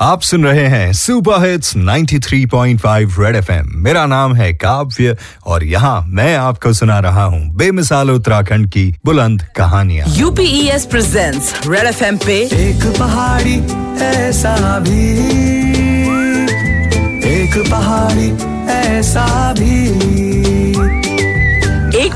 आप सुन रहे हैं सुपर हिट्स 93.5 रेड एफएम मेरा नाम है काव्य और यहाँ मैं आपको सुना रहा हूँ बेमिसाल उत्तराखंड की बुलंद कहानियाँ। यूपीएस प्रेजेंट्स रेड एफएम पे एक पहाड़ी ऐसा भी। एक पहाड़ी ऐसा भी।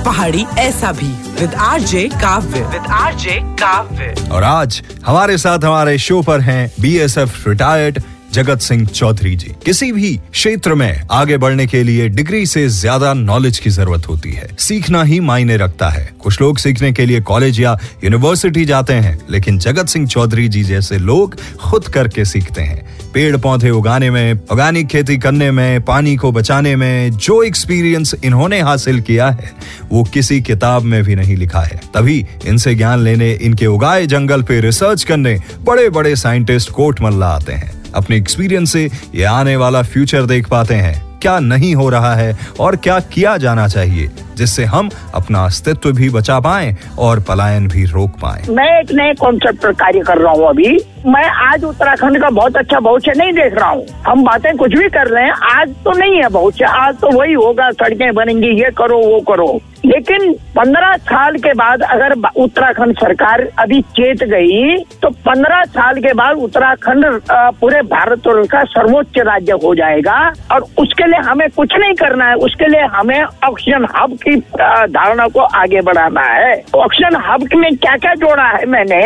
पहाड़ी ऐसा भी। विद आर जे काव्य। विद आर जे काव्य। और आज हमारे साथ हमारे शो पर हैं बीएसएफ रिटायर्ड जगत सिंह चौधरी जी। किसी भी क्षेत्र में आगे बढ़ने के लिए डिग्री से ज़्यादा नॉलेज की ज़रूरत होती है। सीखना ही मायने रखता है। कुछ लोग सीखने के लिए कॉलेज या यूनिवर्सिटी जाते हैं, लेकिन जगत सिंह चौधरी जी जैसे लोग खुद करके सीखते हैं। पेड़ पौधे उगाने में ऑर्गेनिक खेती करने में, पानी को बचाने में जो एक्सपीरियंस इन्होंने हासिल किया है, वो किसी किताब में भी नहीं लिखा है। तभी इनसे ज्ञान लेने, इनके उगाए जंगल पे रिसर्च करने बड़े बड़े साइंटिस्ट कोट मल्ला आते हैं। अपने एक्सपीरियंस से ये आने वाला फ्यूचर देख पाते हैं। क्या नहीं हो रहा है और क्या किया जाना चाहिए, जिससे हम अपना अस्तित्व भी बचा पाए और पलायन भी रोक पाए। मैं एक नए कॉन्सेप्ट पर कार्य कर रहा हूँ अभी। मैं आज उत्तराखंड का बहुत अच्छा भविष्य नहीं देख रहा हूँ। हम बातें कुछ भी कर रहे हैं, आज तो नहीं है भविष्य, आज तो वही होगा, सड़कें बनेंगी, ये करो, वो करो। लेकिन पंद्रह साल के बाद अगर उत्तराखंड सरकार अभी चेत गई तो पंद्रह साल के बाद उत्तराखंड पूरे भारत का सर्वोच्च राज्य हो जाएगा। और उसके लिए हमें कुछ नहीं करना है, उसके लिए हमें ऑक्सीजन हब की धारणा को आगे बढ़ाना है। ऑक्सीजन हब में क्या क्या जोड़ा है मैंने?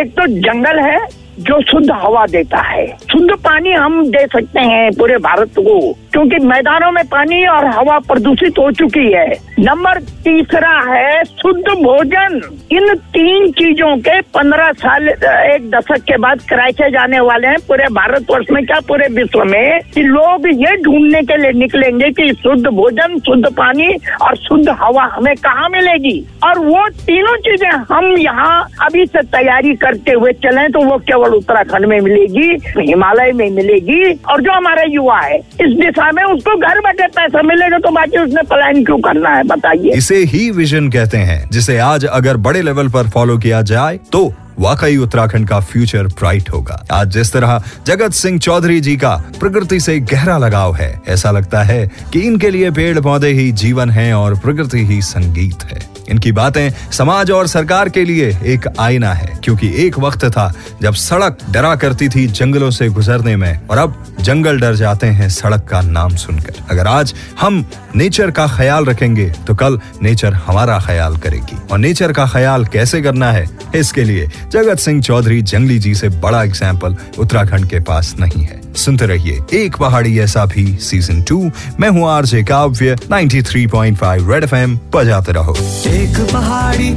एक तो जंगल है जो शुद्ध हवा देता है। शुद्ध पानी हम दे सकते हैं पूरे भारत को। क्योंकि मैदानों में पानी और हवा प्रदूषित हो चुकी है। नंबर तीसरा है शुद्ध भोजन। इन तीन चीज़ों के पंद्रह साल, एक दशक के बाद कराचे जाने वाले हैं पूरे भारतवर्ष में क्या पूरे विश्व में? कि लोग ये ढूँढने के लिए निकलेंगे कि शुद्ध भोजन, शुद्ध पानी और शुद्ध हवा हमें कहाँ मिलेगी? और वो तीनों चीज़ें हम यहाँ अभी से तैयारी करते हुए चले तो वो केवल उत्तराखंड में मिलेगी, हिमालय में मिलेगी। और जो हमारा युवा है, इस दिशा में उसको घर बैठे पैसा मिलेगा तो बाकी उसने प्लान क्यों करना है, बताइए। इसे ही विजन कहते हैं, जिसे आज अगर बड़े लेवल पर फॉलो किया जाए तो वाकई उत्तराखंड का फ्यूचर ब्राइट होगा। आज जिस तरह जगत सिंह चौधरी जी का प्रकृति से गहरा लगाव है, ऐसा लगता है कि इनके लिए पेड़ पौधे ही जीवन है और प्रकृति ही संगीत है। इनकी बातें समाज और सरकार के लिए एक आईना है, क्योंकि एक वक्त था जब सड़क डरा करती थी जंगलों से गुजरने में, और अब जंगल डर जाते हैं सड़क का नाम सुनकर। अगर आज हम नेचर का ख्याल रखेंगे तो कल नेचर हमारा ख्याल करेगी। और नेचर का ख्याल कैसे करना है, इसके लिए जगत सिंह चौधरी जंगली जी से बड़ा एग्ज़ाम्पल उत्तराखंड के पास नहीं है। सुनते रहिए एक पहाड़ी ऐसा भी सीज़न टू मैं हूँ आरजे काव्य 93.5 रेड एफएम बजाते रहो। एक पहाड़ी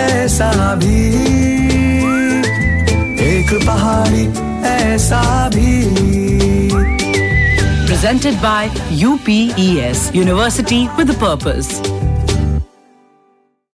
ऐसा भी एक पहाड़ी ऐसा भी। Presented by UPES University with a Purpose.